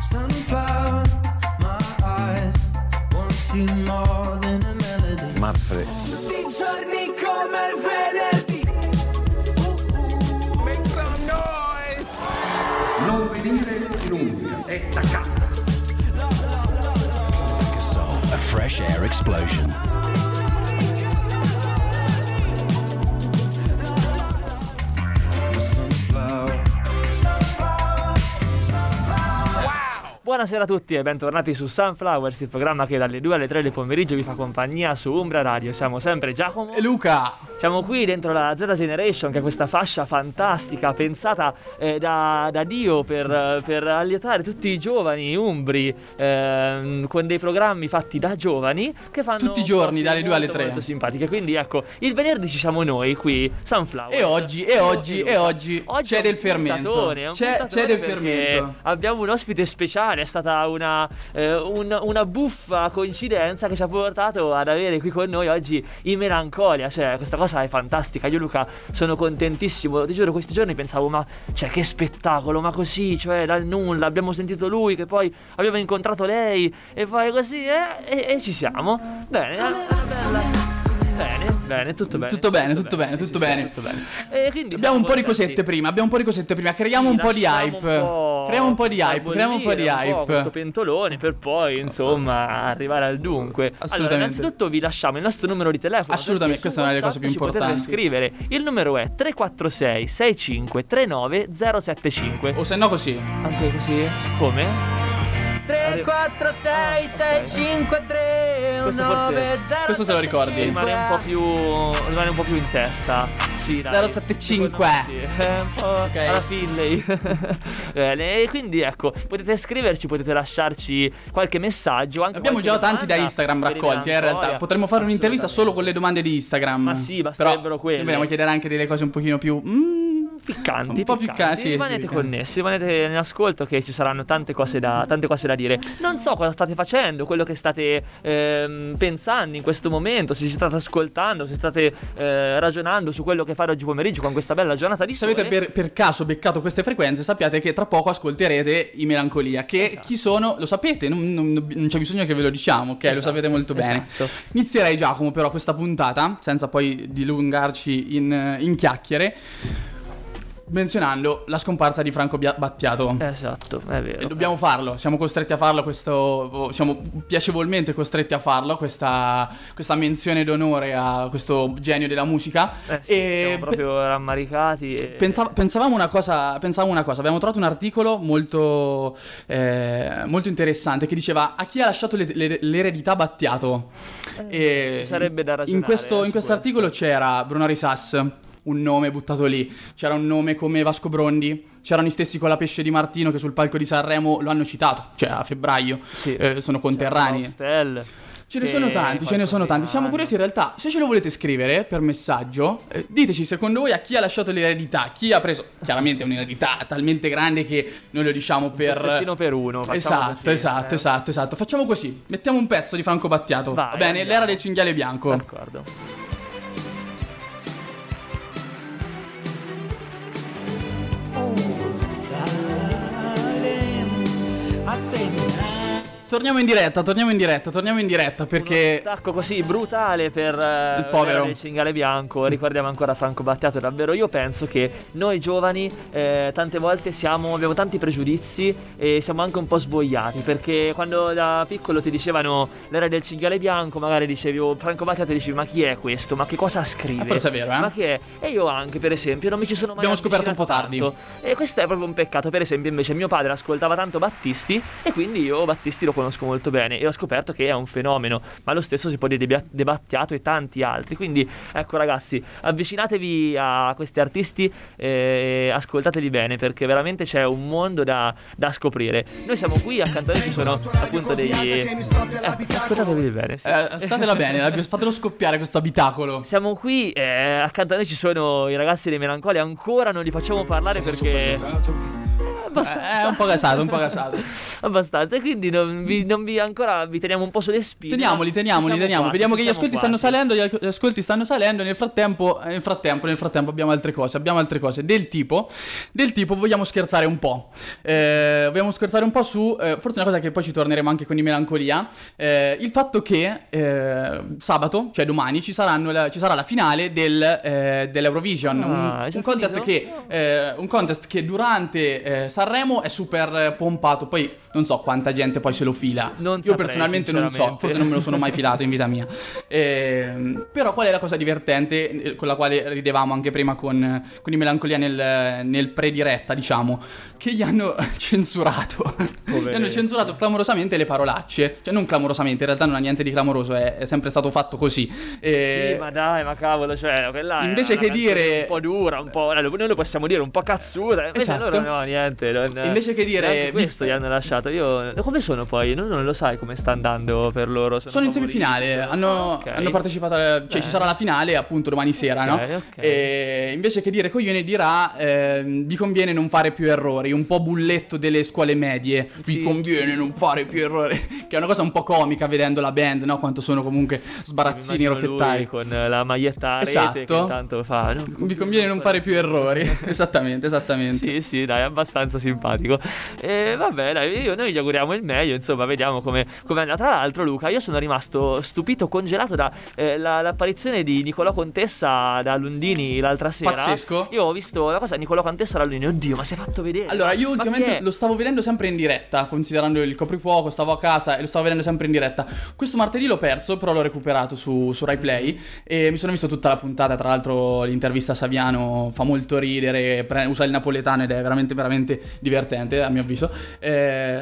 Sunflower, my eyes want you more than a melody. Marfre. Tutti i giorni come il venerdì. Make some noise! Non venire in Umbria. È taccato. Soul, a fresh air explosion. Buonasera a tutti e bentornati su Sunflowers, il programma che dalle 2 alle 3 del pomeriggio vi fa compagnia su Umbra Radio. Siamo sempre Giacomo. E Luca, Siamo qui dentro la Z Generation, che è questa fascia fantastica pensata eh, da, da Dio per, per allietare tutti i giovani umbri ehm, con dei programmi fatti da giovani che fanno Tutti i giorni, dalle due alle molto, tre. Molto simpatiche. Quindi ecco, il venerdì ci siamo noi qui, Sunflower. e oggi, e oggi, e oggi, Oggi c'è del fermento. C'è, c'è del fermento. Abbiamo un ospite speciale, è stata una, eh, un- una buffa coincidenza che ci ha portato ad avere qui con noi oggi in melancolia. Cioè, questa cosa è fantastica. Io, Luca, sono contentissimo. Ti giuro, questi giorni pensavo, ma cioè, che spettacolo, ma così, cioè, dal nulla. Abbiamo sentito lui, che poi abbiamo incontrato lei, e poi così, eh, e, e ci siamo. Bene, eh, bella. Bene, bene, tutto bene. Tutto bene, tutto bene, tutto sì, sì, bene. tutto bene. Quindi Abbiamo un po' di cosette prima, abbiamo un po' di cosette prima. Creiamo Sì, un po' di hype. un po' Creiamo un po' di hype, creiamo un po' di po' questo hype. pentolone per poi, insomma, arrivare al dunque. Allora, Assolutamente. innanzitutto vi lasciamo il nostro numero di telefono. Assolutamente, questa è una delle cose più importanti. Scrivere. Il numero è 346 65 39 075. O se no così. Anche così? Come? 3, 4, 6, 6, 5, 3, Questo 9, 0, questo se lo ricordi. Rimane un po' più. rimane un po' più in testa. Sì, dai. 075. Secondo me sì. Eh, un po' Ok. alla Finlay. Bene, e quindi ecco, potete scriverci, potete lasciarci qualche messaggio. Anche Abbiamo qualche già tanti da Instagram raccolti, eh, in realtà. Potremmo fare un'intervista solo con le domande di Instagram. Ma sì, Però basterebbero quelle. Dobbiamo chiedere anche delle cose un pochino più. mm, Piccanti, Un po' piccanti. ca- sì, rimanete piccanti. connessi, rimanete in ascolto che ci saranno tante cose, da, tante cose da dire. Non so cosa state facendo, quello che state ehm, pensando in questo momento, se ci state ascoltando, se state eh, ragionando su quello che fare oggi pomeriggio con questa bella giornata di Se sole. avete per, per caso beccato queste frequenze, sappiate che tra poco ascolterete i Melancolia. Che Esatto. chi sono, lo sapete, non, non- non c'è bisogno che ve lo diciamo, ok? Lo sapete molto bene. esatto. Inizierei, Giacomo, però, questa puntata, senza poi dilungarci in, in chiacchiere, menzionando la scomparsa di Franco Battiato. Esatto, è vero. E dobbiamo farlo, siamo costretti a farlo, questo, siamo piacevolmente costretti a farlo, questa, questa menzione d'onore a questo genio della musica. Eh sì, e siamo proprio rammaricati. E... Pensa- pensavamo, una cosa, pensavamo una cosa, abbiamo trovato un articolo molto, eh, molto interessante che diceva a chi ha lasciato le- le- l'eredità Battiato. E Eh, ci sarebbe da ragionare, In questo, eh, in su questo articolo c'era Bruno Risas, un nome buttato lì, c'era un nome come Vasco Brondi, c'erano gli stessi con la pesce di Martino che sul palco di Sanremo lo hanno citato, cioè a febbraio, Sì. Eh, sono conterranei. Ce ne sono tanti, ce ne sono tanti. Siamo curiosi in realtà. Se ce lo volete scrivere per messaggio, eh, diteci secondo voi a chi ha lasciato l'eredità, chi ha preso chiaramente un'eredità talmente grande che noi lo diciamo per pezzettino per uno, Esatto, così, esatto, eh. esatto, esatto. Facciamo così. Mettiamo un pezzo di Franco Battiato. Vai, Va bene, andiamo. l'era del cinghiale bianco. D'accordo. Torniamo in diretta, torniamo in diretta, torniamo in diretta perché Uno stacco così brutale per eh, Il povero. il cinghiale bianco. Ricordiamo ancora Franco Battiato. Davvero, io penso che noi giovani eh, tante volte siamo, abbiamo tanti pregiudizi e siamo anche un po' svogliati. Perché quando da piccolo ti dicevano l'era del cinghiale bianco, magari dicevi oh, Franco Battiato, dicevi ma chi è questo? Ma che cosa scrive? Eh, forse è vero, eh? Ma chi è? E io anche, per esempio, non mi ci sono mai Abbiamo scoperto un po' avvicinato tanto. E questo è proprio un peccato. Per esempio, invece, mio padre ascoltava tanto Battisti e quindi io Battisti lo conosco molto bene e ho scoperto che è un fenomeno. Ma lo stesso si può dire di Battiato e tanti altri. Quindi, ecco, ragazzi, avvicinatevi a questi artisti e ascoltateli bene perché veramente c'è un mondo da, da scoprire. Noi siamo qui, accanto a noi ci sono appunto degli. Eh, ascoltatevi bene. sì. eh, statela bene, fatelo scoppiare questo abitacolo. Siamo qui, eh, accanto a noi ci sono i ragazzi dei Melancoli, ancora non li facciamo parlare perché... abbastanza. È un po' gasato, un po' gasato. abbastanza. Quindi non vi, non vi ancora vi teniamo un po' sulle spine. Teniamoli, teniamoli, siamo teniamo. quasi, Vediamo che gli ascolti stanno quasi. salendo, gli ascolti stanno salendo. Nel frattempo, nel frattempo, nel frattempo abbiamo altre cose. Abbiamo altre cose del tipo, del tipo vogliamo scherzare un po'. Eh, vogliamo scherzare un po' su, eh, forse una cosa che poi ci torneremo anche con i melancolia. eh, il fatto che eh, sabato, cioè domani, ci, saranno la- ci sarà la finale del, eh, dell'Eurovision. Ah, un, un contest che eh, un contest che durante eh, Sanremo è super eh, pompato. Poi non so quanta gente poi se lo fila. Non Io saprei, personalmente non so, forse non me lo sono mai filato in vita mia. Ehm, però qual è la cosa divertente eh, con la quale ridevamo anche prima con, con i Melancolia nel, nel pre-diretta, diciamo, che gli hanno censurato. Gli hanno censurato clamorosamente le parolacce. Cioè non clamorosamente, in realtà non ha niente di clamoroso, è, è sempre stato fatto così. Eh, Sì, ma dai, ma cavolo, cioè, quella Invece che dire- un po' dura, un po'. eh, Noi lo possiamo dire un po' cazzuta. Invece Esatto. loro no, niente. Non- Invece che dire- questo gli hanno lasciato. Io. Come sono poi? Non, non lo sai come sta andando per loro. Sono in favoriti? semifinale, hanno, Ok. hanno partecipato, alla- cioè ci sarà la finale appunto domani sera, no? Ok, ok. E invece che dire coglione dirà, ehm, vi conviene non fare più errori, un po' bulletto delle scuole medie, vi Sì. conviene non fare più errori, che è una cosa un po' comica vedendo la band, no? Quanto sono comunque sbarazzini, lui rocchettari. con la maglietta a rete Esatto. che intanto fa. no? Vi conviene non fare più errori, esattamente, esattamente. Sì, sì, dai, è abbastanza simpatico. E vabbè, dai, io- noi gli auguriamo il meglio, insomma, vediamo come come andrà. Tra l'altro, Luca, io sono rimasto stupito, congelato da eh, la- l'apparizione di Nicolò Contessa da Lundini l'altra sera. Pazzesco. Io ho visto la cosa Nicolò Contessa da Lundini, oddio, ma si è fatto vedere. Allora, io ultimamente è? lo stavo vedendo sempre in diretta, considerando il coprifuoco, stavo a casa e lo stavo vedendo sempre in diretta. Questo martedì l'ho perso, però l'ho recuperato su, su Rai Play e mi sono visto tutta la puntata. Tra l'altro, l'intervista a Saviano fa molto ridere, pre- usa il napoletano ed è veramente, veramente divertente, a mio avviso. Eh,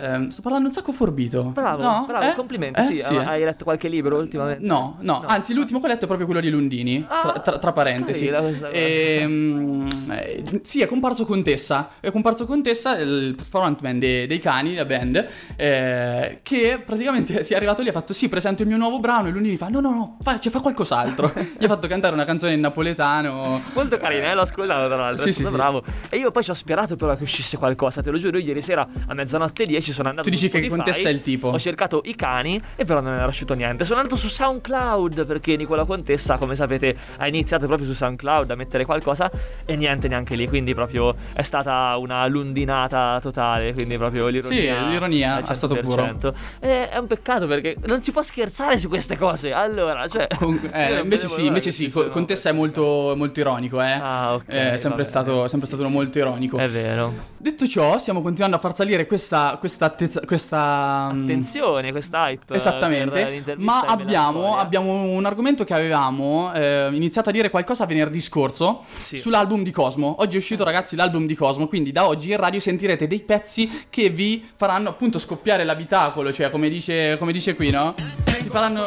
ehm, sto parlando un sacco forbito. Bravo, No? bravo, Eh? complimenti. Eh? sì, Sì, hai letto qualche libro ultimamente? No, no, anzi l'ultimo che ho letto è proprio quello di Lundini, Ah, tra, tra- tra parentesi. carina cosa. Ehm, eh, sì, è comparso Contessa, è comparso Contessa, il frontman dei, dei cani, la band, eh, che praticamente si è arrivato lì e ha fatto sì, presento il mio nuovo brano e Lundini fa no, no, no, fa, cioè, fa qualcos'altro. Gli ha fatto cantare una canzone in napoletano. Molto carina, eh, l'ho ascoltato tra l'altro, Sì, sì. bravo. E io poi ci ho sperato però che uscisse qualcosa, te lo giuro, io ieri sera a mezzanotte 10 sono andato Tu dici che Spotify, Contessa è il tipo? Ho cercato i cani e però non era uscito niente. Sono andato su SoundCloud perché Nicola Contessa, come sapete, ha iniziato proprio su SoundCloud a mettere qualcosa e niente neanche lì, quindi proprio è stata una lundinata totale, quindi proprio l'ironia. Sì, l'ironia a stato puro. 100%. E è un peccato perché non si può scherzare su queste cose. Allora, cioè Con- eh, io non invece sì, invece sì, uscisse Co- Contessa è molto, molto ironico, eh. Ah, ok, È sempre vabbè. stato, sempre stato uno molto ironico. È vero. Detto ciò, stiamo continuando a far salire questa, questa, attezza- questa mm, Attenzione, questa hype. per Esattamente, ma abbiamo, abbiamo un argomento che avevamo eh, iniziato a dire qualcosa venerdì scorso Sì. sull'album di Cosmo. Oggi è uscito ragazzi l'album di Cosmo, quindi da oggi in radio sentirete dei pezzi che vi faranno appunto scoppiare l'abitacolo, cioè come dice, come dice qui, no? Ti faranno,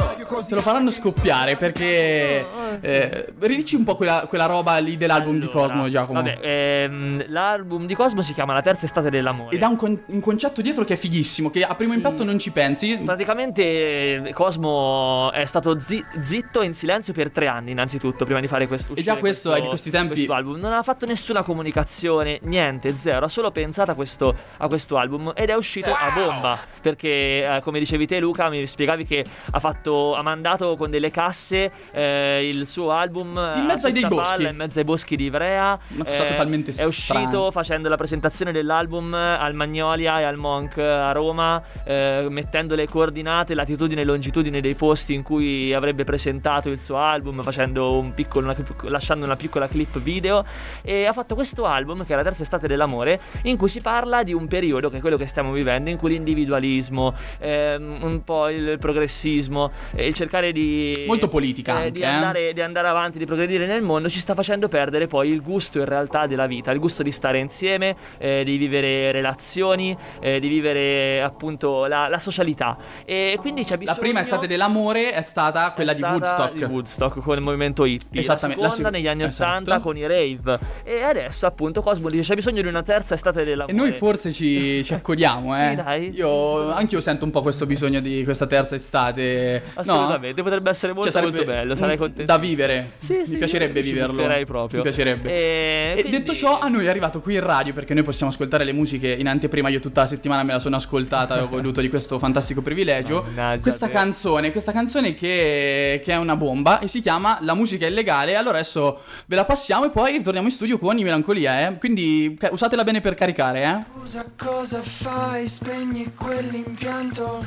te lo faranno scoppiare perché... Eh, ridici un po' quella, quella roba lì dell'album di Allora, Cosmo, Giacomo. Vabbè, ehm, l'album di Cosmo si chiama La terza estate dell'amore. Ed ha un, con- un concetto dietro che è fighissimo, che a primo Sì. impatto non ci pensi. Praticamente eh, Cosmo è stato zi- zitto e in silenzio per tre anni, innanzitutto, prima di fare questo. E già questo, eh, di questi tempi- questo album. Non ha fatto nessuna comunicazione, niente, zero. Ha solo pensato a questo, a questo album ed è uscito a bomba. Perché, eh, come dicevi te, Luca, mi spiegavi che ha fatto. ha mandato con delle casse eh, il suo album In mezzo ai dei boschi. palla, in mezzo ai boschi di Ivrea. Una cosa totalmente È uscito strana. facendo la presentazione dell'album al Magnolia e al Monk a Roma, eh, mettendo le coordinate, latitudine e longitudine dei posti in cui avrebbe presentato il suo album, facendo un piccolo, una- lasciando una piccola clip video. E ha fatto questo album, che è la terza estate dell'amore, in cui si parla di un periodo, che è quello che stiamo vivendo, in cui l'individualismo, ehm, un po' il progressismo, e il cercare di. Molto politica eh, di anche, eh. andare di andare avanti, di progredire nel mondo, ci sta facendo perdere poi il gusto in realtà della vita, il gusto di stare insieme, eh, di vivere relazioni, eh, di vivere appunto la, la socialità. E quindi c'è bisogno. La prima estate dell'amore è stata quella è di stata Woodstock. di Woodstock con il movimento hippie. Esattamente, La la seconda sec- negli anni esatto. 80 con i rave. E adesso appunto Cosmo dice c'è bisogno di una terza estate E dell'amore. noi forse ci, ci accodiamo, eh. Sì, dai. Io anche io sento un po' questo bisogno di questa terza estate. puntate. No? Assolutamente, potrebbe essere molto, Cioè, molto bello, sarei contento. Da vivere. Sì, Mi sì, piacerebbe io ci viverlo. proprio. Mi piacerebbe. E E quindi- detto ciò, a noi è arrivato qui in radio perché noi possiamo ascoltare le musiche in anteprima. Io tutta la settimana me la sono ascoltata e ho goduto di questo fantastico privilegio. Mannaggia questa te. canzone, questa canzone che, che è una bomba e si chiama La musica è illegale. Allora adesso ve la passiamo e poi ritorniamo in studio con i Melancolia. Eh? Quindi ca- usatela bene per caricare, eh? Scusa cosa fai, spegni quell'impianto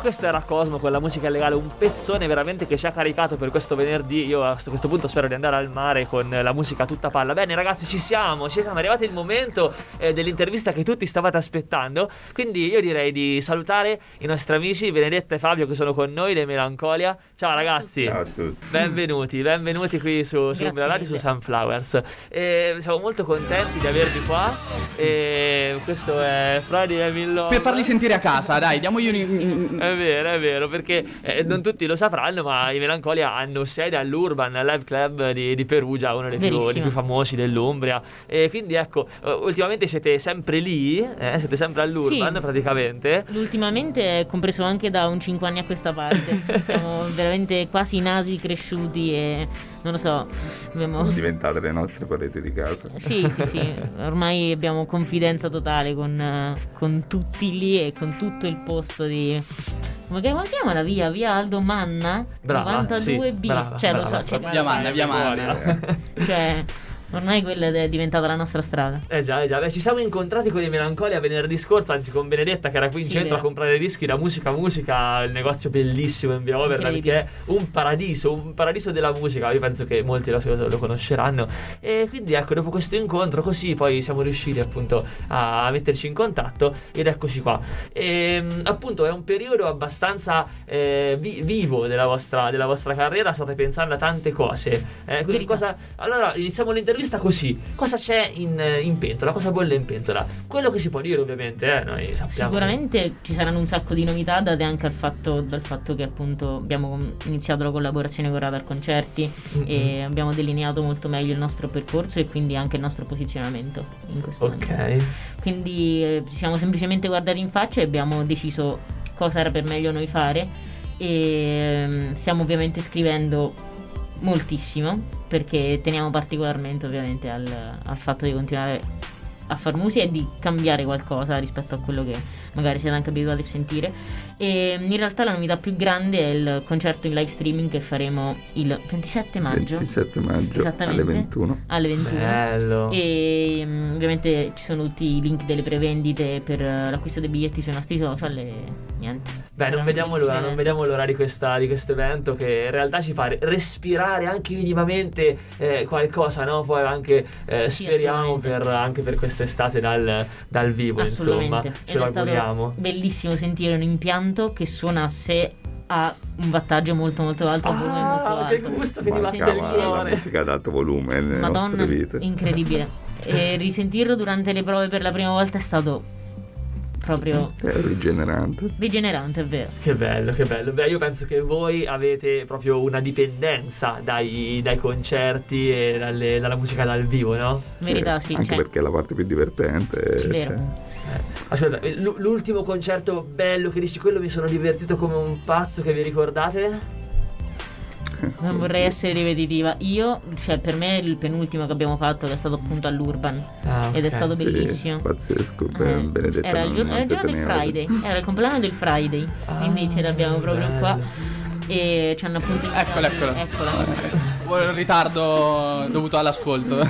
E questo era Cosmo con la musica legale, un pezzone veramente che ci ha caricato per questo venerdì. Io a questo punto spero di andare al mare con la musica tutta palla. Bene ragazzi, ci siamo, ci siamo arrivati il momento eh, dell'intervista che tutti stavate aspettando. Quindi io direi di salutare i nostri amici Benedetta e Fabio che sono con noi, le Melancolia. Ciao ragazzi. Ciao a tutti. Benvenuti, benvenuti qui su, su Radio su. Sunflowers. E siamo molto contenti di avervi qua. E questo è Friday Emil Love. Per farli sentire a casa, dai, diamogli un. È vero, è vero, perché eh, non tutti lo sapranno, ma i Melancolia hanno sede all'Urban Live Club di, di Perugia, uno dei più, dei più famosi dell'Umbria. E quindi ecco, eh, ultimamente siete sempre lì, eh, siete sempre all'Urban Sì. praticamente. Ultimamente è compreso anche da un 5 anni a questa parte. Siamo veramente quasi nasi cresciuti e non lo so. Abbiamo... Sono diventate le nostre pareti di casa. Sì, sì, sì. Ormai abbiamo confidenza totale con, eh, con tutti lì e con tutto il posto di. Come come si chiama la via? Via Aldo Manna? Brava, 92B. sì, brava, cioè, lo brava, so, cioè, brava. Via Manna, via Manna. cioè, ormai quella è diventata la nostra strada. Eh già, eh già. Beh, ci siamo incontrati con i Melancolia venerdì scorso, anzi con Benedetta che era qui in Sì, centro a vero. comprare dischi, la musica musica, il negozio bellissimo in via Overland che è un paradiso, un paradiso della musica. Io penso che molti lo, lo conosceranno. E quindi ecco, dopo questo incontro così poi siamo riusciti appunto a metterci in contatto ed eccoci qua. E appunto è un periodo abbastanza eh, vi- vivo della vostra, della vostra carriera, state pensando a tante cose. Eh, quindi cosa... Allora iniziamo l'intervista così. Cosa c'è in, in pentola? Cosa bolle in pentola? Quello che si può dire ovviamente, eh, noi sappiamo. Sicuramente ci saranno un sacco di novità date anche al fatto, dal fatto che appunto abbiamo iniziato la collaborazione con Radar Concerti Mhm. e abbiamo delineato molto meglio il nostro percorso e quindi anche il nostro posizionamento in questo momento. Ok. Quindi eh, ci siamo semplicemente guardati in faccia e abbiamo deciso cosa era per meglio noi fare e ehm, stiamo ovviamente scrivendo moltissimo perché teniamo particolarmente ovviamente al, al fatto di continuare a far musica e di cambiare qualcosa rispetto a quello che magari siete anche abituati a sentire e in realtà la novità più grande è il concerto in live streaming che faremo il 27 maggio 27 maggio alle 21. alle 21 Bello. e mm, ovviamente ci sono tutti i link delle prevendite per eh, l'acquisto dei biglietti sui nostri social e niente. Beh, non vediamo l'ora, non vediamo l'ora di, questa, di questo evento che in realtà ci fa respirare anche minimamente eh, qualcosa, no? Poi anche eh, Sì, speriamo per, anche per quest'estate dal, dal vivo, insomma. Ce Ed lo è stato auguriamo. bellissimo sentire un impianto che suonasse a un wattaggio molto molto alto, a un volume molto Ah, che alto. gusto che ti Mancava la cuore. musica ad alto volume nelle Madonna, nostre vite. incredibile. e risentirlo durante le prove per la prima volta è stato proprio È rigenerante. rigenerante, è vero. Che bello, che bello. Beh, io penso che voi avete proprio una dipendenza dai, dai concerti e dalle- dalla musica dal vivo, no? Verità, Eh, sì. Anche cioè, perché è la parte più divertente. Vero. cioè, Eh, Aspetta, eh, l- l'ultimo concerto bello che dici, quello mi sono divertito come un pazzo che vi ricordate? Non vorrei essere ripetitiva. Io, cioè, per me il penultimo che abbiamo fatto che è stato appunto all'Urban. Ah, Ed è stato sì, bellissimo. pazzesco. Eh, Be- Benedetta era il giorno, era il giorno del. Friday. Era il compleanno del Friday. quindi ce l'abbiamo proprio bello. qua. E ci hanno appunto Eccola, eccola. Eccola. Un ritardo dovuto all'ascolto.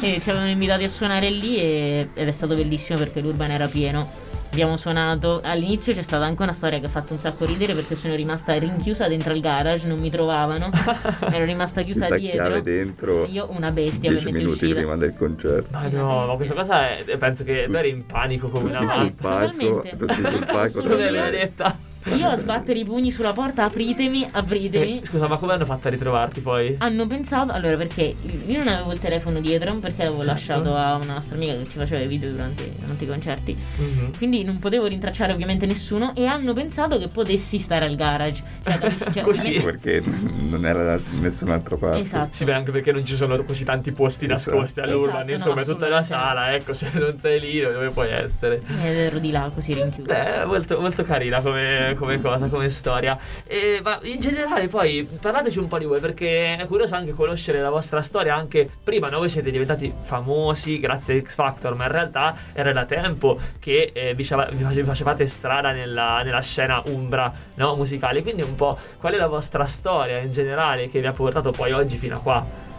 E ci avevano invitati a suonare lì e- ed è stato bellissimo perché l'Urban era pieno. Abbiamo suonato. All'inizio c'è stata anche una storia che ha fatto un sacco ridere perché sono rimasta rinchiusa dentro il garage, non mi trovavano. Ero rimasta chiusa Chissà dietro. chiave dentro. Io una bestia 10 ovviamente minuti uscita. prima del concerto. Ma no, ma questa cosa è. Penso che tu eri in panico come una Tutti sul palco, tutti sul palco. L'hai lei. detta. Io a sbattere i pugni sulla porta, apritemi, apritemi. Eh, scusa, ma come hanno fatto a ritrovarti poi? Hanno pensato, allora perché io non avevo il telefono dietro perché l'avevo Certo. lasciato a una nostra amica che ci faceva i video durante, durante i concerti. Mhm. Quindi non potevo rintracciare ovviamente nessuno e hanno pensato che potessi stare al garage. Cioè, capisci? Cioè, Così. ovviamente- Perché non era da nessun'altra parte. Esatto. Sì, beh, anche perché non ci sono così tanti posti Esatto. nascosti all'urban, Esatto, insomma, no, è tutta la sala, ecco, se non sei lì, dove puoi essere? Ed ero di là così rinchiuso. Beh, molto, molto carina come, come cosa, come storia. E, ma in generale, poi parlateci un po' di voi, perché è curioso anche conoscere la vostra storia. Anche prima, no, voi siete diventati famosi grazie a X Factor, ma in realtà era da tempo che eh, vi, vi facevate strada nella, nella scena umbra no, musicale. Quindi, un po' qual è la vostra storia in generale che vi ha portato poi oggi fino a qua?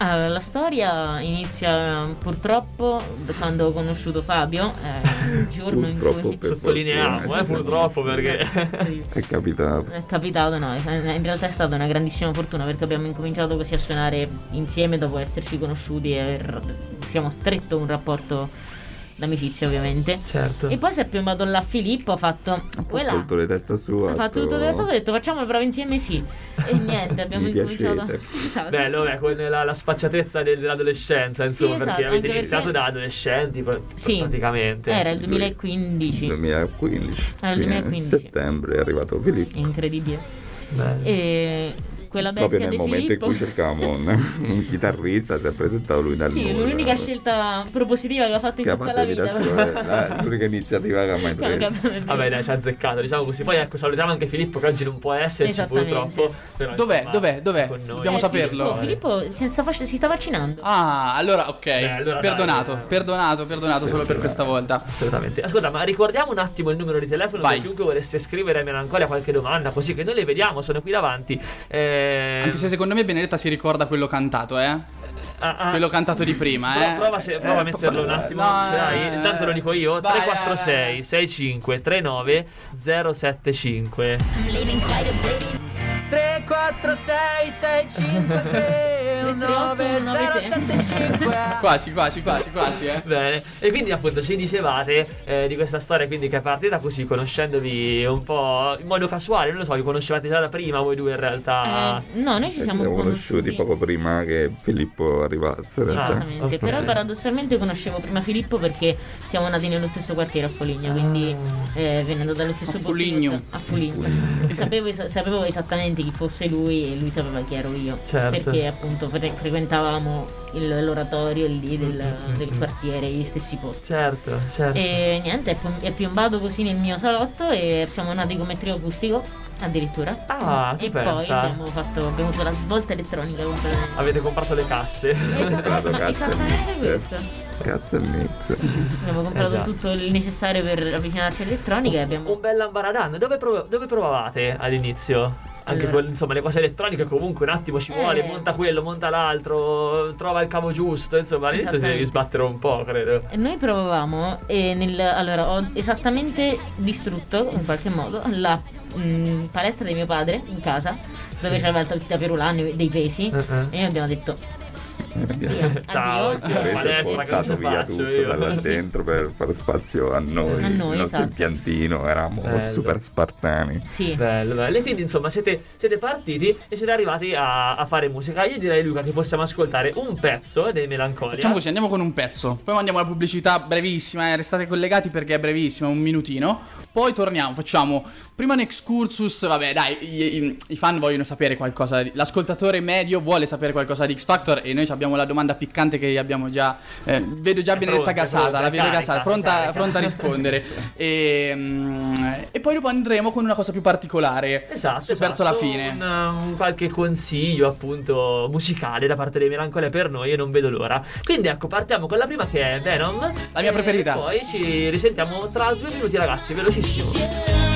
Allora, la storia inizia purtroppo da quando ho conosciuto Fabio, eh, il giorno in Purtroppo cui per Sottolineiamo, eh, purtroppo, perché. È capitato. È capitato, no, in realtà è stata una grandissima fortuna perché abbiamo incominciato così a suonare insieme dopo esserci conosciuti e siamo stretto un rapporto d'amicizia ovviamente. Certo. E poi si è piombato là Filippo, ha fatto... Ha tolto le testa sua. Ha fatto tutto adesso, ho detto facciamo le prove insieme sì. E niente, abbiamo Mi incominciato... Esatto. Bello, beh, con la, la spacciatezza del- dell'adolescenza, insomma, esatto, perché avete iniziato perché- da adolescenti, pr- Sì, praticamente. Era il Lui- 2015. 2015. Ah, il fine 2015. settembre è arrivato Filippo. Incredibile. Bello. E quella bestia Proprio nel di momento Filippo... in cui cercavamo un, un chitarrista, si è presentato lui dal Sì, nulla. l'unica scelta propositiva che ha fatto in che ha tutta la in vita. sua, eh, l'unica iniziativa che ha mai preso. Vabbè, dai, ci ha azzeccato, diciamo così. Poi ecco, salutiamo anche Filippo che oggi non può esserci purtroppo. però, Dov'è? insomma, Dov'è? Dov'è? Dobbiamo Eh, saperlo. Filippo, Filippo si, sta, fac- si sta vaccinando. Ah, allora ok. allora dai, perdonato, eh. perdonato, perdonato sì, solo sì, per sì. questa volta. Assolutamente. Ascolta, ma ricordiamo un attimo il numero di telefono Vai. per chiunque volesse scrivere a Melancolia qualche domanda, così che noi le vediamo, sono qui davanti. Eh, Anche se secondo me Benedetta si ricorda quello cantato, eh? ah, ah, Quello cantato di prima, Prova, eh? prova, se- prova a metterlo un attimo. No, se hai. eh, Intanto lo dico io: vai, 346 vai, vai. 65 39 075. 3, 4, 6, 6, 5, 3, 9, 0, 7, 5. Quasi, quasi, quasi, quasi, eh. Bene, e quindi appunto ci dicevate eh, di questa storia quindi che è partita così conoscendovi un po' in modo casuale, non lo so, vi conoscevate già da prima voi due in realtà. Eh, no, noi ci siamo, ci siamo conosciuti poco prima che Filippo arrivasse. In realtà. Esattamente, ok. però paradossalmente conoscevo prima Filippo perché siamo nati nello stesso quartiere a Foligno, quindi eh, venendo dallo stesso A posto Foligno. A Foligno. sapevo, es- sapevo esattamente chi fosse lui e lui sapeva chi ero io. Certo. Perché appunto fre- frequentavamo il- l'oratorio lì del, del quartiere, gli stessi posti. Certo, certo. E niente, è, pom- è piombato così nel mio salotto e siamo nati come trio acustico addirittura. Ah, e poi pensa? abbiamo, fatto, abbiamo avuto la svolta elettronica. Avete comprato le casse. comprato Esatto, cassa e esattamente mix. questo. Cassa e mix. Abbiamo comprato Esatto. tutto il necessario per avvicinarci all'elettronica e abbiamo... Un bel ambaradan. Dove, prov- dove provavate all'inizio? Anche Allora. con, insomma, le cose elettroniche comunque un attimo ci vuole, Eh. monta quello, monta l'altro, trova il cavo giusto, insomma, all'inizio ti devi sbattere un po', credo. E Noi provavamo e nel, allora ho esattamente distrutto in qualche modo la mm, palestra di mio padre in casa dove c'aveva il taperulano dei pesi Eh-eh. e noi abbiamo detto Abbiamo Ciao, palestra, che portato via tutto io? da là dentro per fare spazio a noi. A noi, il nostro esatto. impiantino, eravamo Bello. super spartani. Sì. Bello, bello. E quindi insomma siete, siete partiti e siete arrivati a, a fare musica. Io direi Luca che possiamo ascoltare un pezzo dei Melancolia. Facciamo così, andiamo con un pezzo. Poi mandiamo la pubblicità brevissima, eh, restate collegati perché è brevissima, un minutino. Poi torniamo, facciamo prima un excursus. Vabbè, dai, i, i- i fan vogliono sapere qualcosa. L'ascoltatore medio vuole sapere qualcosa di X Factor. E noi abbiamo la domanda piccante che abbiamo già. eh, vedo già È Benedetta pronta, la vedo carica, gasata, pronta, carica. pronta a rispondere. e, mm, e poi dopo andremo con una cosa più particolare. Esatto, su- esatto. verso la fine. Un, un qualche consiglio appunto musicale da parte dei Melancolia per noi e non vedo l'ora. Quindi ecco, partiamo con la prima che è Venom. La mia E preferita. Poi ci risentiamo tra due minuti ragazzi, velocissimo. Yeah.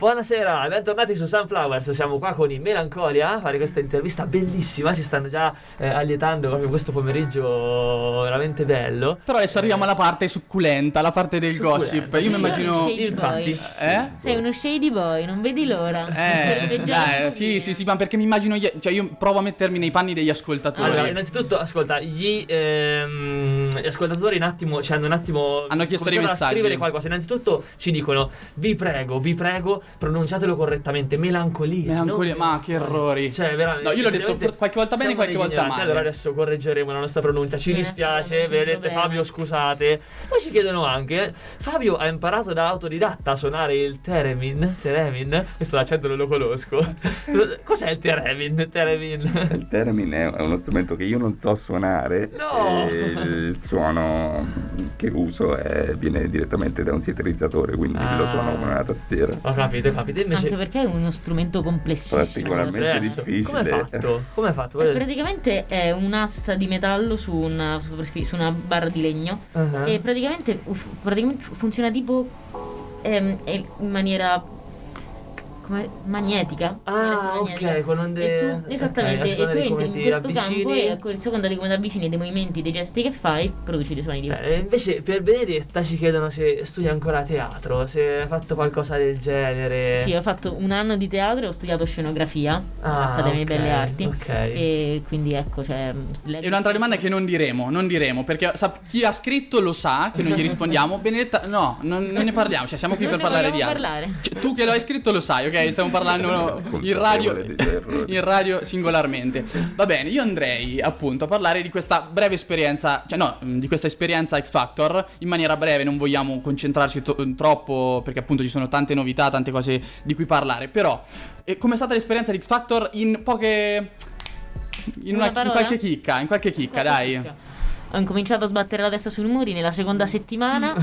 Buonasera, bentornati su Sunflowers. Siamo qua con i Melancolia a fare questa intervista bellissima. Ci stanno già eh, allietando proprio questo pomeriggio veramente bello. Però adesso arriviamo alla parte succulenta, la parte del Succulenta, gossip. Io sì. mi immagino. Infatti. Eh? Sei uno shady boy, non vedi l'ora. Eh, dai, sì, sì, sì, ma perché mi immagino. gli- Cioè, io provo a mettermi nei panni degli ascoltatori. Allora, innanzitutto, ascolta, gli, ehm, gli ascoltatori un attimo ci hanno un attimo Hanno chiesto dei cominciato a messaggi. scrivere qualcosa. Innanzitutto ci dicono: Vi prego, vi prego, pronunciatelo correttamente. Melancolia. Melancolia, non ma che errori. Cioè, veramente. No, io l'ho detto qualche volta bene, qualche volta male. Allora adesso correggeremo la nostra pronuncia. Ci Eh, dispiace, vedete, bene. Fabio, scusate. Poi ci chiedono anche: Fabio ha imparato da autodidatta a suonare il Teremin. Teremin? Questo l'accento non lo conosco. Cos'è il Teremin? Teremin. Il theremin è uno strumento che io non so suonare No! e il suono che uso è- viene direttamente da un sinterizzatore, quindi Ah. lo suono come una tastiera. Ho capito, ho capito. Invece. Anche perché è uno strumento complessissimo. Particolarmente Adesso, difficile. Come hai fatto? Come fatto? Eh, Praticamente è un'asta di metallo su una, su una barra di legno Ah. e praticamente, uf- praticamente funziona tipo ehm, in maniera come, magnetica. Ah, Magnetica. ok, con onde- E tu, esattamente, seconda e tu entri in questo avvicini. campo e a seconda di come ti avvicini dei movimenti, dei gesti che fai, produci dei suoni diversi. Eh, invece per Benedetta ci chiedono se studi ancora teatro, se hai fatto qualcosa del genere. Sì, ho fatto un anno di teatro e ho studiato scenografia Ah, all'Accademia ok, di Belle Arti. ok. E quindi ecco, cioè. E un'altra domanda che non diremo, non diremo, perché sap- chi ha scritto lo sa che non gli rispondiamo. Benedetta, no, non, non ne parliamo, cioè siamo qui Non per ne parlare di altro. parlare. Cioè, tu che lo hai scritto lo sai, ok? Stiamo parlando in radio, in radio singolarmente. Va bene, io andrei appunto a parlare di questa breve esperienza, cioè no, di questa esperienza X Factor in maniera breve, non vogliamo concentrarci to- troppo perché appunto ci sono tante novità, tante cose di cui parlare, però eh, com'è stata l'esperienza di X Factor in poche... In, Una una, in qualche chicca, in qualche chicca, dai. Ho incominciato a sbattere la testa sui muri nella seconda settimana.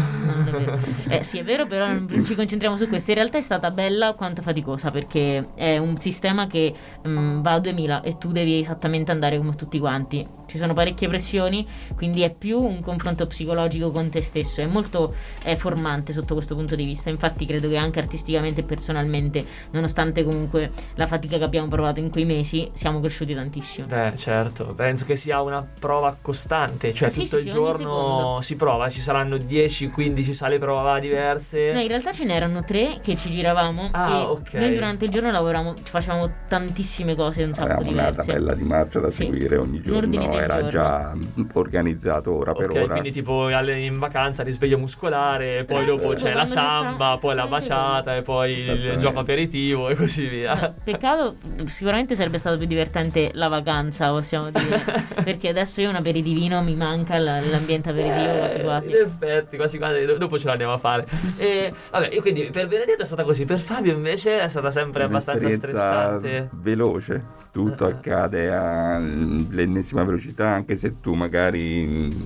Eh, sì, è vero, però non ci concentriamo su questo. In realtà è stata bella quanto faticosa perché è un sistema che mm, va a 2000 e tu devi esattamente andare come tutti quanti. Ci sono parecchie pressioni, quindi è più un confronto psicologico con te stesso. È molto è formante sotto questo punto di vista. Infatti, credo che anche artisticamente e personalmente, nonostante comunque la fatica che abbiamo provato in quei mesi, siamo cresciuti tantissimo. Beh, certo, penso che sia una prova costante, cioè Sì, tutto sì, il sì, giorno si prova, ci saranno 10-15 sale prova diverse. No, in realtà ce n'erano tre che ci giravamo Ah, e ok. noi durante il giorno lavoravamo, facevamo tantissime cose un sacco Avevamo una diverse. tabella di marcia da Sì. seguire ogni giorno, era giorno. già organizzato ora per Ok, ora. quindi tipo alle- in vacanza risveglio muscolare, poi dopo c'è la samba, poi la baciata e poi il gioco aperitivo e così via. Peccato, sicuramente sarebbe stato più divertente la vacanza, possiamo dire. perché adesso io un aperitivino mi manca la- l'ambiente aperitivo quasi quasi. Eh, In effetti, quasi quasi, do- dopo ce l'andiamo a fare. E vabbè, io quindi per Benedetta è stata così, per Fabio invece è stata sempre abbastanza stressante. veloce, tutto Ah. accade all'ennesima velocità, anche se tu magari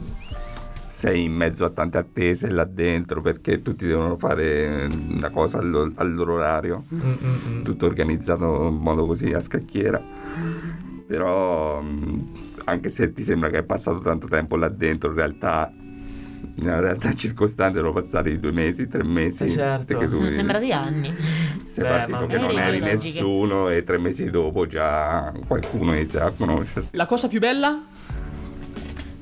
sei in mezzo a tante attese là dentro perché tutti devono fare una cosa al, lo- al loro orario, Mm, mm, mm. tutto organizzato in modo così a scacchiera. Però mm, anche se ti sembra che è passato tanto tempo là dentro, in realtà nella realtà circostante sono passati due mesi, tre mesi. Eh, certo. tu Sono sembrati anni. sei Beh, partito che non eri nessuno e tre mesi dopo già qualcuno inizia a conoscerti. La cosa più bella?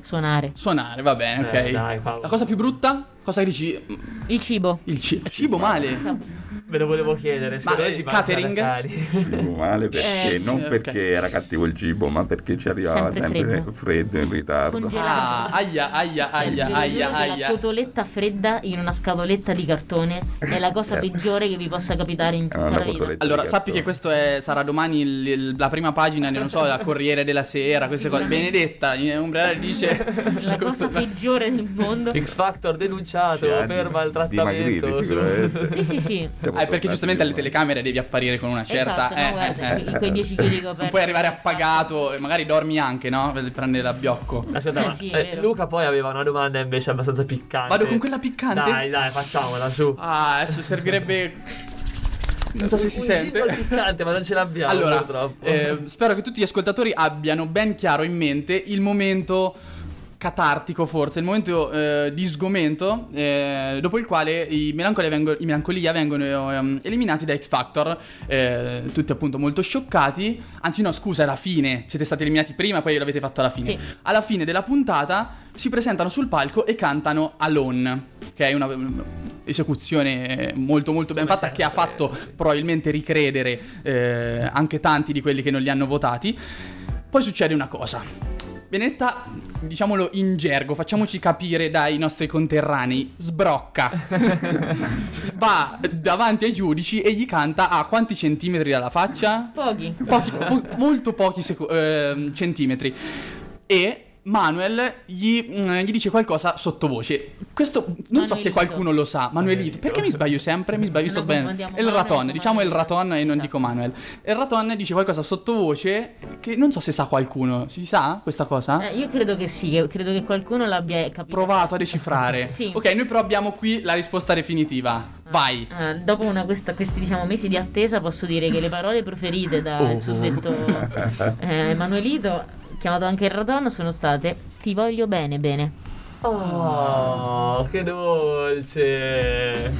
Suonare. Suonare, va bene, ok. Eh, dai, Paolo. La cosa più brutta? Cosa dici? Il cibo. Il ci- cibo male. Ve lo volevo chiedere, Ma, eh, catering? Cibo male perché Eh, non sì, perché era cattivo il cibo, ma perché ci arrivava Sempre sempre, freddo. freddo. in ritardo. Congelato. Ah, aia, aia, aia, aia, giuro che La aia. cotoletta fredda in una scatoletta di cartone è la cosa Eh. peggiore che vi possa capitare in tutta una la vita. Allora, sappi che questo è- sarà domani il- il- la prima pagina, non so, la Corriere della Sera, queste cose. Benedetta, in Umbrella dice... La cosa peggiore del mondo. X Factor denunciato per di- maltrattamento. dimagriti sicuramente. Sì, sì, sì. Siamo Ah, è perché giustamente alle telecamere devi apparire con una certa... Esatto, no, guarda, eh, in quei 10 chiodi che ho Non perso. puoi arrivare appagato, e magari dormi anche, no? Per prendere l'abbiocco. Aspetta, Eh, ma, sì, eh. Luca poi aveva una domanda invece abbastanza piccante. Vado con quella piccante? Dai, dai, facciamola su. Ah, adesso servirebbe... Non so se si sente. piccante, ma non ce l'abbiamo Allora, purtroppo. eh, spero che tutti gli ascoltatori abbiano ben chiaro in mente il momento catartico forse, il momento eh, di sgomento, eh, dopo il quale i, Melancolia vengo- i Melancolia vengono ehm, eliminati da X Factor, eh, tutti appunto molto scioccati, anzi no scusa, alla fine, siete stati eliminati prima, poi l'avete fatto alla fine. Sì. Alla fine della puntata si presentano sul palco e cantano Alone, che è una mm, esecuzione molto molto ben Come fatta che ha sempre. fatto probabilmente ricredere eh, anche tanti di quelli che non li hanno votati. Poi succede una cosa. Benetta, diciamolo in gergo, facciamoci capire dai nostri conterranei, sbrocca. Va davanti ai giudici e gli canta a quanti centimetri dalla faccia? Pochi. Pochi- po- molto pochi seco- ehm, centimetri. E Manuel gli, mm, gli dice qualcosa sottovoce. Questo non so se Manuelito. qualcuno lo sa. Manuelito. Perché mi sbaglio sempre? Mi sbaglio, sto sbagliando. Il raton, diciamo il raton e non Esatto. dico Manuel. Il raton dice qualcosa sottovoce che non so se sa qualcuno. Si sa questa cosa? Eh, io credo che sì, credo che qualcuno l'abbia capito. Provato a decifrare. Sì. Ok, noi però abbiamo qui la risposta definitiva. Vai. Ah, dopo una- questa- questi diciamo, mesi di attesa posso dire che le parole preferite dal Oh. suddetto eh, Emanuelito, chiamato anche il Radon, sono state Ti voglio bene, bene. Oh, che dolce.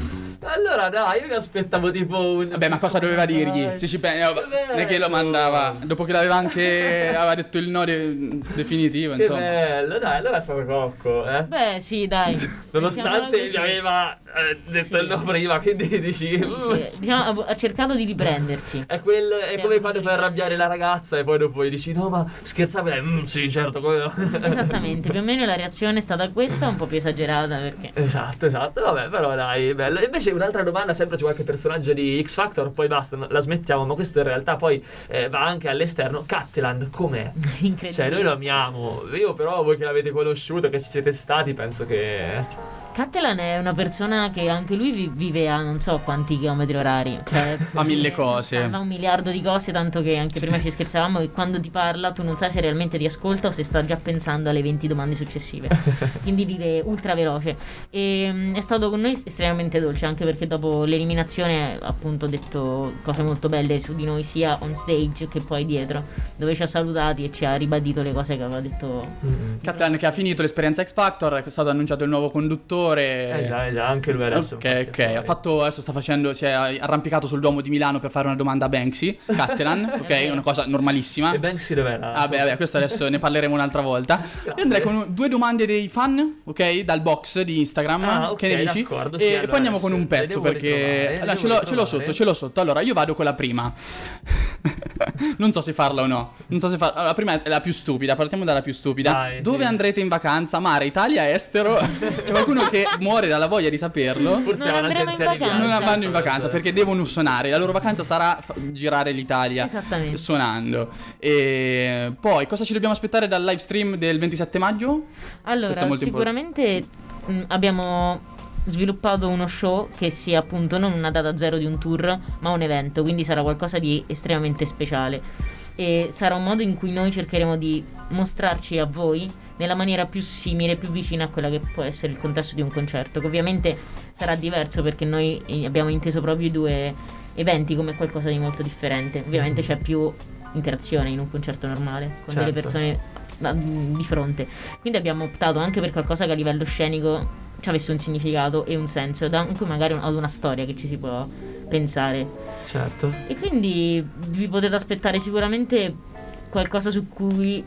Allora dai, io mi aspettavo tipo un... Vabbè, ma cosa doveva dirgli? Se ci pensi, Che non è che lo mandava. Dopo che l'aveva anche. aveva detto il no de- definitivo, Che insomma. bello, dai, allora è stato cocco, eh. Beh, sì, dai. Nonostante Mettiamola gli aveva eh, detto Sì. il no prima, quindi dici... "Mm". Sì, diciamo, ha- cercato di riprendersi. È, quel, è Sì, come quando fai arrabbiare la ragazza e poi dopo gli dici no ma scherzavi, dai, "Mm, sì certo, come no. Esattamente, più o meno la reazione è stata questa, un po' più esagerata perché... Esatto, esatto, vabbè, però dai, bello. E Invece un'altra domanda, sempre su qualche personaggio di X Factor, poi basta, la smettiamo, ma questo in realtà poi eh, va anche all'esterno. Cattelan, com'è? Incredibile. Cioè, noi lo amiamo, io però voi che l'avete conosciuto, che ci siete stati, penso che... Cattelan è una persona che anche lui vi- vive a non so quanti chilometri orari. Cioè, Fa mille cose. Fa un miliardo di cose, tanto che anche prima ci scherzavamo che quando ti parla tu non sai se realmente ti ascolta o se sta già pensando alle 20 domande successive. Quindi vive ultra veloce. E mm, è stato con noi estremamente dolce, anche perché dopo l'eliminazione appunto ha detto cose molto belle su di noi, sia on stage che poi dietro, dove ci ha salutati e ci ha ribadito le cose che aveva detto Cattelan che ha finito l'esperienza X Factor, è stato annunciato il nuovo conduttore. Eh già, eh già, anche lui adesso. Ok, ok. Ha fatto, adesso sta facendo. Si è arrampicato sul Duomo di Milano per fare una domanda a Banksy. Cattelan, ok? Una cosa normalissima. E Banksy dov'era? Vabbè, vabbè, questo adesso ne parleremo un'altra volta. Io andrei con due domande dei fan, ok? Dal box di Instagram. Ah, ok, che ne dici? e sì, e allora poi andiamo con un pezzo perché. Allora, ce l'ho, ce l'ho sotto, ce l'ho sotto. Allora, io vado con la prima. non so se farla o no. Non so se farla. La prima è la più stupida. Partiamo dalla più stupida. Dai, Dove sì. andrete in vacanza? Mare, Italia, estero? C'è qualcuno che muore dalla voglia di saperlo. Forse Non è andremo in vacanza. Non vanno in vacanza perché devono suonare. La loro vacanza sarà girare l'Italia Esattamente. suonando. E poi cosa ci dobbiamo aspettare dal live stream del 27 maggio? Allora, sicuramente mh, abbiamo sviluppato uno show che sia appunto non una data zero di un tour, ma un evento, quindi sarà qualcosa di estremamente speciale. E sarà un modo in cui noi cercheremo di mostrarci a voi nella maniera più simile, più vicina a quella che può essere il contesto di un concerto, che ovviamente sarà diverso perché noi eh, abbiamo inteso proprio i due eventi come qualcosa di molto differente. Ovviamente c'è più interazione in un concerto normale, con delle Certo. persone ma, mh, di fronte. Quindi abbiamo optato anche per qualcosa che a livello scenico ci avesse un significato e un senso, da cui magari ad una storia che ci si può pensare. Certo. E quindi vi potete aspettare sicuramente qualcosa su cui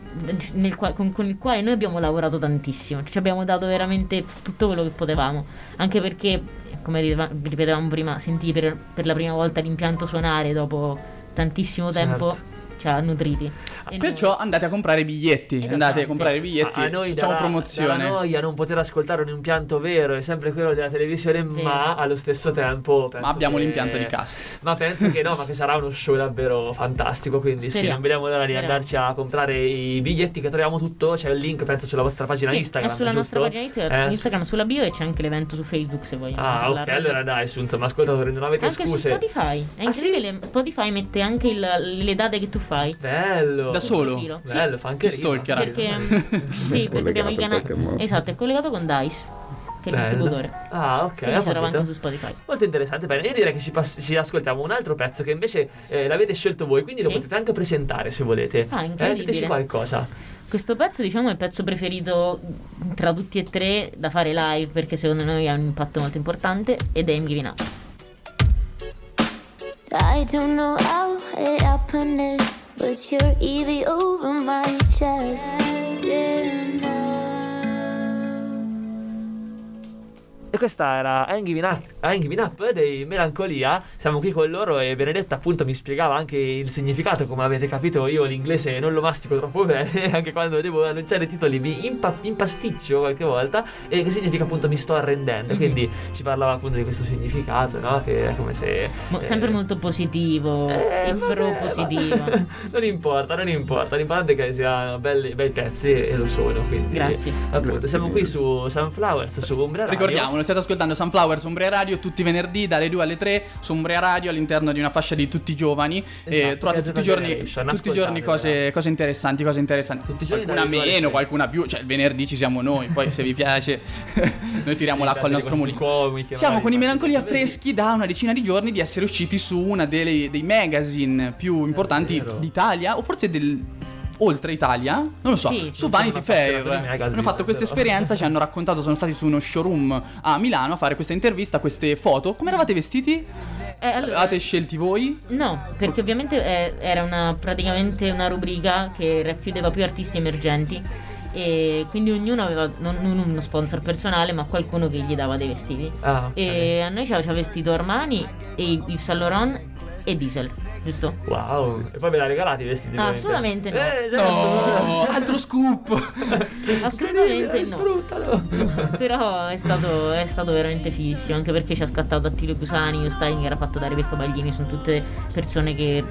nel con, con il quale noi abbiamo lavorato tantissimo. Ci abbiamo dato veramente tutto quello che potevamo. Anche perché, come ripeteva- ripetevamo prima, sentì per, per la prima volta l'impianto suonare dopo tantissimo Certo. tempo ci ha nutriti. E Perciò andate a comprare i biglietti. Andate a comprare i biglietti. A, a noi Facciamo dalla, promozione. dalla noia non poter ascoltare un impianto vero è sempre quello della televisione, Sì. ma allo stesso tempo Ma abbiamo che- l'impianto di casa. Ma penso che no, ma che sarà uno show davvero fantastico. Quindi sì, Speriamo. non vediamo l'ora di andarci a comprare i biglietti che troviamo tutto. C'è il link, penso, sulla vostra pagina Sì, Instagram. È sulla giusto? nostra pagina Instagram, Eh, Instagram, sulla bio e c'è anche l'evento su Facebook se vogliamo. Ah, ok, allora dai, su, insomma, ascoltatori, non avete Anche scuse. su Spotify. È Ah, sì? incredibile. Spotify mette anche il- le date che tu fai. Bello. Da solo? profilo. Sì. Bello, fa anche Ti rima. stalker. Perché, sì, perché abbiamo i in canali. Esatto, è collegato con Dice, che è il Bello. distributore. Ah, ok, Quindi capito. anche su Spotify. Molto interessante, bene. Io direi che ci, pass- ci ascoltiamo un altro pezzo che invece eh, l'avete scelto voi, quindi lo Sì. potete anche presentare se volete. Ah, eh, incredibile. diteci qualcosa. Questo pezzo, diciamo, è il pezzo preferito tra tutti e tre da fare live perché secondo noi ha un impatto molto importante ed è Giving Up. I don't know how it happened, but you're easy over my chest. E questa era Giving Up, Up dei Melancolia. Siamo qui con loro e Benedetta appunto mi spiegava anche il significato. Come avete capito io l'inglese non lo mastico troppo bene, anche quando devo annunciare i titoli mi impa- impasticcio qualche volta. E che significa appunto mi sto arrendendo. Quindi ci parlava appunto di questo significato, no? Che è come se... Mo- eh, sempre molto positivo, eh, il vabbè, pro positivo. va- non importa, non importa. L'importante è che siano belli, bei pezzi e, lo sono. Quindi, Grazie. Appunto, siamo qui su Sunflowers, su Umbria Radio. Ricordiamolo, state ascoltando Sunflower su Umbria Radio tutti i venerdì dalle 2 alle 3 su Umbria Radio all'interno di una fascia di tutti i giovani. e Esatto, trovate Viaggio tutti i giorni, tutti i giorni ascoltatela. cose, cose interessanti, cose interessanti. Tutti qualcuna meno, qualcuna più. Cioè, il venerdì ci siamo noi. Poi, se vi piace, noi tiriamo Sì, l'acqua al nostro mulino. Siamo con i Melancolia. Freschi da una decina di giorni di essere usciti su una delle- dei magazine più importanti d'Italia, o forse del. Oltre Italia, non lo so, Sì, su Vanity Fair hanno fatto questa esperienza, ci hanno raccontato, sono stati su uno showroom a Milano a fare questa intervista, queste foto. Come eravate vestiti? Eh, allora- Avete scelti voi? No, perché ovviamente eh, era una, praticamente una rubrica che racchiudeva più artisti emergenti e quindi ognuno aveva non, non uno sponsor personale ma qualcuno che gli dava dei vestiti. Ah. E a noi ci aveva vestito Armani e Yves Saint Laurent e Diesel, giusto? Wow, e poi me l'ha regalati i vestiti? Ah, assolutamente no. Eh, certo. No, altro scoop! Assolutamente no. Sfruttalo. Però è stato, è stato veramente fighissimo, anche perché ci ha scattato Attilio Cusani, lo styling era fatto da Rebecca Baglini, sono tutte persone che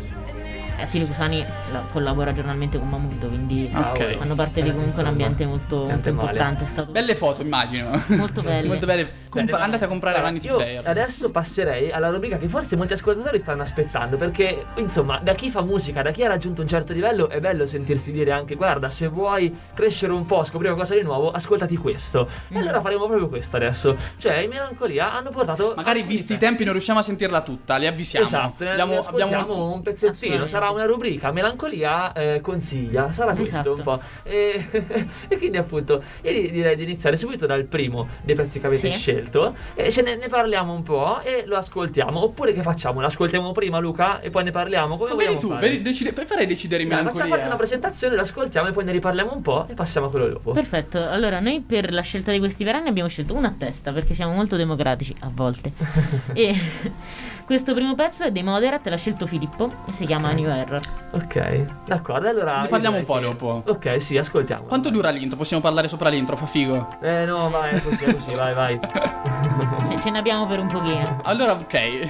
Attilio Cusani la- collabora giornalmente con Mamuto, quindi Ok. fanno parte di comunque un ambiente molto, molto importante. Stato Belle foto, immagino. Molto belle. Molto belle. Compa- Bene, andate a comprare guarda, Vanity io Fair. Adesso passerei alla rubrica che forse molti ascoltatori stanno aspettando. Perché, insomma, da chi fa musica, da chi ha raggiunto un certo livello, è bello sentirsi dire anche: guarda, se vuoi crescere un po', scoprire qualcosa di nuovo, ascoltati questo. Mm. E allora faremo proprio questo adesso. Cioè, i Melancolia hanno portato. Magari visti i tempi non riusciamo a sentirla tutta, li avvisiamo. Esatto, abbiamo, abbiamo un pezzettino, sarà una rubrica Melancolia eh, consiglia, sarà questo Esatto. un po'. E, e quindi appunto io di- direi di iniziare subito dal primo dei pezzi che avete Sì. scelto e ce ne, ne parliamo un po' e lo ascoltiamo. Oppure che facciamo? Lo ascoltiamo prima Luca e poi ne parliamo? Come Vedi vogliamo tu, fare? decide, farei decidere i Dai, facciamo melancolia. una presentazione, lo ascoltiamo e poi ne riparliamo un po' e passiamo a quello dopo. Perfetto, allora noi per la scelta di questi verani abbiamo scelto una a testa perché siamo molto democratici a volte. e questo primo pezzo è dei Moderat, l'ha scelto Filippo e si chiama New Error. Ok, d'accordo, allora... Ne parliamo un po' che- dopo. Ok, sì, ascoltiamo. Quanto dura l'intro? Possiamo parlare sopra l'intro, fa figo. Eh no, vai, è così, è così, vai, vai. Cioè, ce ne abbiamo per un pochino. Allora, ok.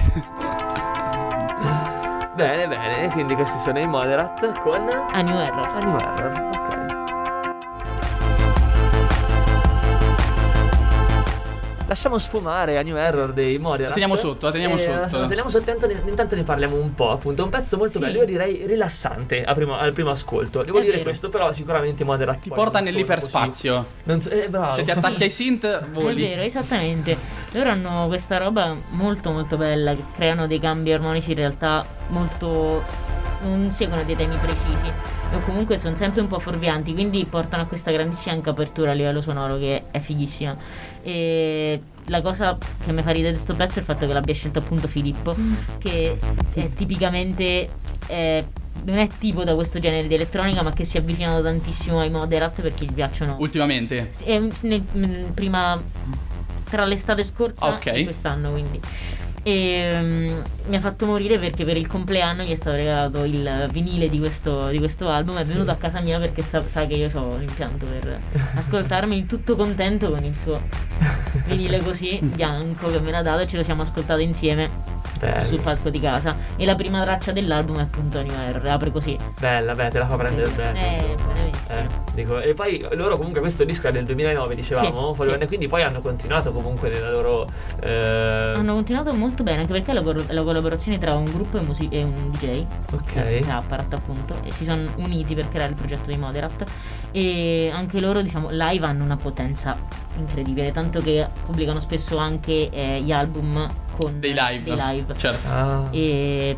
Bene, bene, quindi questi sono i Moderat con A New Error. Animal Error, Lasciamo sfumare a New Error dei Moderat. La teniamo sotto, la teniamo Eh, sotto. La teniamo sotto, intanto ne, intanto ne parliamo un po'. Appunto, è un pezzo molto Sì. bello, io direi rilassante a primo- al primo ascolto. Devo È dire vero. questo, però sicuramente Moderat Ti porta nell'iperspazio. so, eh, bravo. Se ti attacchi ai synth, È voli. vero, esattamente. Loro hanno questa roba molto molto bella che creano dei cambi armonici in realtà molto non seguono dei temi precisi o comunque sono sempre un po' fuorvianti, quindi portano a questa grandissima apertura a livello sonoro che è fighissima. E la cosa che mi fa ridere di questo pezzo è il fatto che l'abbia scelto appunto Filippo, che è tipicamente eh, non è tipo da questo genere di elettronica, ma che si è avvicinato tantissimo ai moderat perché gli piacciono Ultimamente. sì, è nel- nel- prima tra l'estate scorsa Ok. e quest'anno quindi e mm, mi ha fatto morire perché per il compleanno gli è stato regalato il vinile di questo, di questo album. È venuto a casa mia perché sa, sa che io ho l'impianto per ascoltarmi tutto contento con il suo vinile così bianco che me l'ha dato e ce lo siamo ascoltato insieme Bello. sul palco di casa e la prima traccia dell'album è appunto New R apre così Bella, beh, te la fa prendere bene. Eh. Eh, dico, e poi loro comunque questo disco è del 2009, dicevamo, Sì, sì. e quindi poi hanno continuato comunque nella loro... eh, hanno continuato molto bene anche perché la, cor- la collaborazione tra un gruppo e, musi- e un DJ Ok. è Apparat appunto e si sono uniti per creare il progetto di Moderat e anche loro diciamo live hanno una potenza incredibile tanto che pubblicano spesso anche eh, gli album con Dei live. dei live. Certo. Ah. e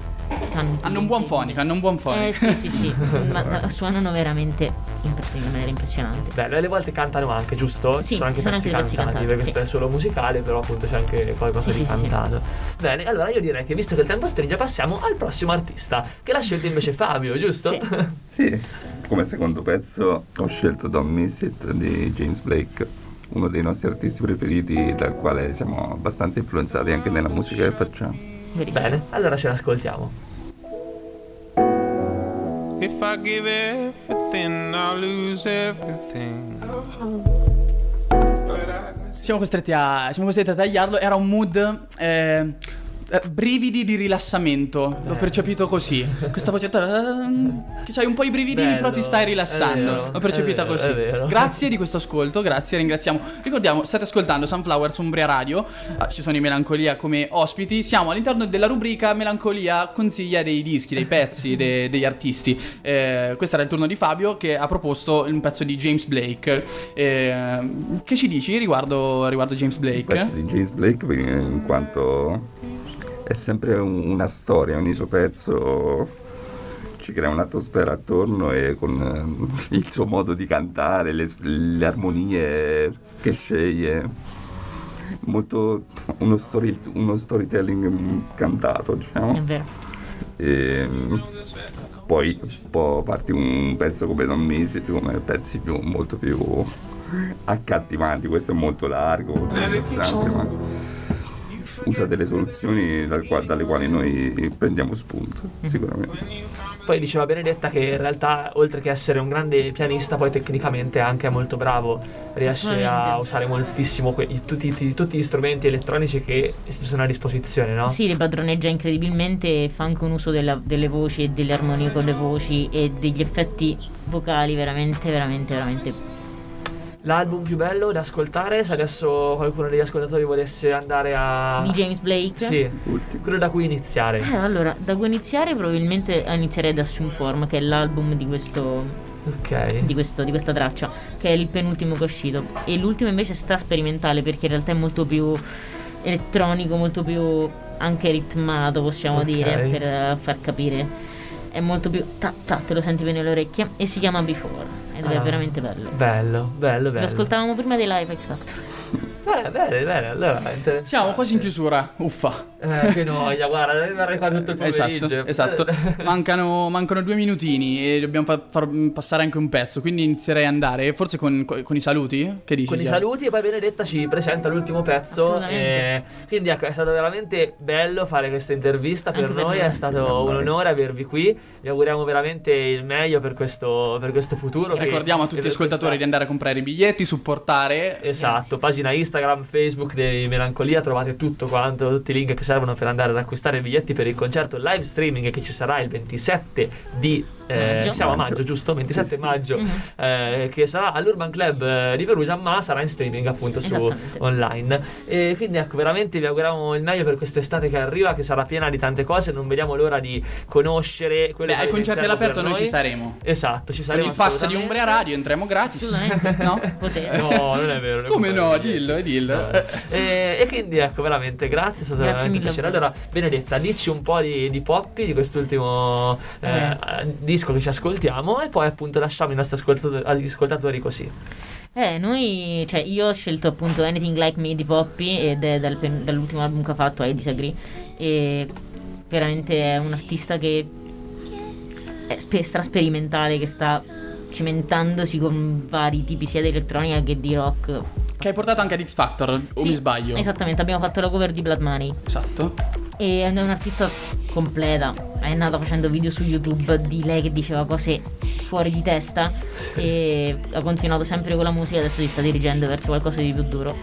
Hanno, Hanno un buon fonico, hanno un buon Eh fonico. sì, sì, sì. ma, ma suonano veramente in maniera impressionante. Bello, e alle volte cantano anche, giusto? Sì, Ci sono anche sono pezzi anche pezzi cantati, cantati, perché sì. questo è solo musicale, però appunto c'è anche qualcosa Sì, di sì. cantato. Bene, allora io direi che visto che il tempo stringe, passiamo al prossimo artista, che l'ha scelto invece Fabio, giusto? Sì. Sì, come secondo pezzo ho scelto Don't Miss It di James Blake, uno dei nostri artisti preferiti dal quale siamo abbastanza influenzati anche nella musica che facciamo. Bene, allora ce l'ascoltiamo. If I give everything, I'll lose everything. Siamo costretti a, siamo costretti a tagliarlo. Era un mood. eh, eh, brividi di rilassamento. L'ho Eh. percepito così. Questa voce. ehm, Che c'hai un po' i brividini, Bello, però ti stai è rilassando. vero, L'ho percepita è vero, così. è vero. Grazie di questo ascolto. Grazie, ringraziamo. Ricordiamo, state ascoltando Sunflower su Umbria Radio. Ah, ci sono i Melancolia come ospiti. Siamo all'interno della rubrica Melancolia consiglia dei dischi, dei pezzi, de- degli artisti. Eh, questo era il turno di Fabio che ha proposto un pezzo di James Blake. Eh, che ci dici riguardo, riguardo James Il Blake? pezzo di James Blake perché- in quanto è sempre un- una storia, ogni suo pezzo ci crea un'atmosfera attorno e con eh, il suo modo di cantare, le, le armonie che sceglie, molto uno, story- uno storytelling mm, cantato, È diciamo. vero. E mm, poi può farti un pezzo come Don Miss It, come pezzi più, molto più accattivanti. Questo è molto largo, ma usa delle soluzioni dal qua- dalle quali noi prendiamo spunto, sicuramente. Poi diceva Benedetta che in realtà, oltre che essere un grande pianista, poi tecnicamente anche è molto bravo. Riesce a usare moltissimo que- tutti, tutti- tutti gli strumenti elettronici che ci sono a disposizione, no? Sì, le padroneggia incredibilmente e fa anche un uso della- delle voci e delle armonie con le voci e degli effetti vocali veramente, veramente, veramente. L'album più bello da ascoltare, se adesso qualcuno degli ascoltatori volesse andare a... Di James Blake. Sì, Ultimo. quello da cui iniziare. Eh, allora, da cui iniziare probabilmente inizierei da Sunform, che è l'album di questo Ok. di, questo- di questa traccia, che è il penultimo che è uscito. E l'ultimo invece sta sperimentale perché in realtà è molto più elettronico, molto più anche ritmato, possiamo Ok. dire, per far capire. È molto più ta ta, te lo senti bene alle orecchie e si chiama Before ed è Ah. veramente bello. Bello, bello, Lo bello. ascoltavamo prima dei live X Factor. Beh, bene, bene, allora. Siamo quasi in chiusura. Uffa. Eh, che noia, guarda, devi rimanere qua tutto il pomeriggio. Esatto, esatto. Mancano, mancano due minutini e dobbiamo fa- far passare anche un pezzo. Quindi inizierei ad andare. Forse con, con i saluti? Che dici? Con i Gianni? saluti e poi Benedetta ci presenta l'ultimo pezzo. E quindi ecco, è stato veramente bello fare questa intervista per Anche per noi, noi. è stato un onore avervi qui. Vi auguriamo veramente il meglio per questo, per questo futuro. che- Ricordiamo a tutti gli per ascoltatori di questa- andare a comprare i biglietti, supportare. Esatto, pagina Instagram, Facebook dei Melancolia, trovate tutto quanto, tutti i link che servono per andare ad acquistare i biglietti per il concerto live streaming che ci sarà il 27 di eh, Maggio. siamo a Maggio. maggio, giusto? 27 Sì, sì. maggio, Mhm. eh, che sarà all'Urban Club eh, di Perugia, ma sarà in streaming appunto su online. E quindi ecco, veramente vi auguriamo il meglio per quest'estate che arriva, che sarà piena di tante cose. Non vediamo l'ora di conoscere quello Beh, che ai concerti all'aperto noi per ci saremo. Esatto, ci Con saremo. il pass di. Umbria Radio entriamo gratis. No? Potete. No, non è vero. non Come no? Dillo, dillo. No. E, e quindi ecco, veramente grazie, è stato Grazie veramente un piacere. Allora, Benedetta, dici un po' di, di Poppy, di quest'ultimo eh, disco che ci ascoltiamo e poi appunto lasciamo i nostri ascoltatori, ascoltatori così. Eh, noi, cioè, io ho scelto appunto Anything Like Me di Poppy ed è dal dall'ultimo album che ha fatto, I Disagree. E veramente è un artista che è spe- strasperimentale, che sta cimentandosi con vari tipi sia di elettronica che di rock. Che hai portato anche ad X Factor, o Sì, mi sbaglio? Esattamente, abbiamo fatto la cover di Blood Money. Esatto. E è un'artista completa. È nata facendo video su YouTube di lei che diceva cose fuori di testa. E ha continuato sempre con la musica. Adesso si sta dirigendo verso qualcosa di più duro.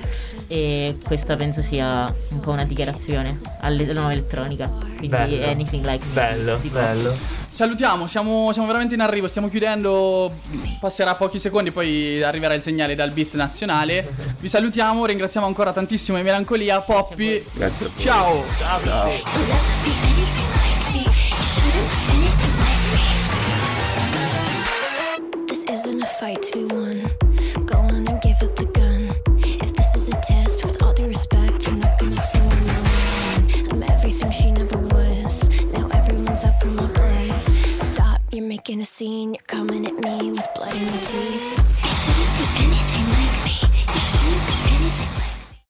E questa penso sia un po' una dichiarazione alla nuova elettronica. Quindi Bello. anything like me Bello, Poppy. bello. Salutiamo, siamo, siamo veramente in arrivo, stiamo chiudendo, passerà pochi secondi, poi arriverà il segnale dal beat nazionale. Vi salutiamo, ringraziamo ancora tantissimo i Melancolia, Poppy. Grazie a voi. Ciao! Ciao. This making a scene. You're coming at me with blood in your teeth. You shouldn't be anything like me.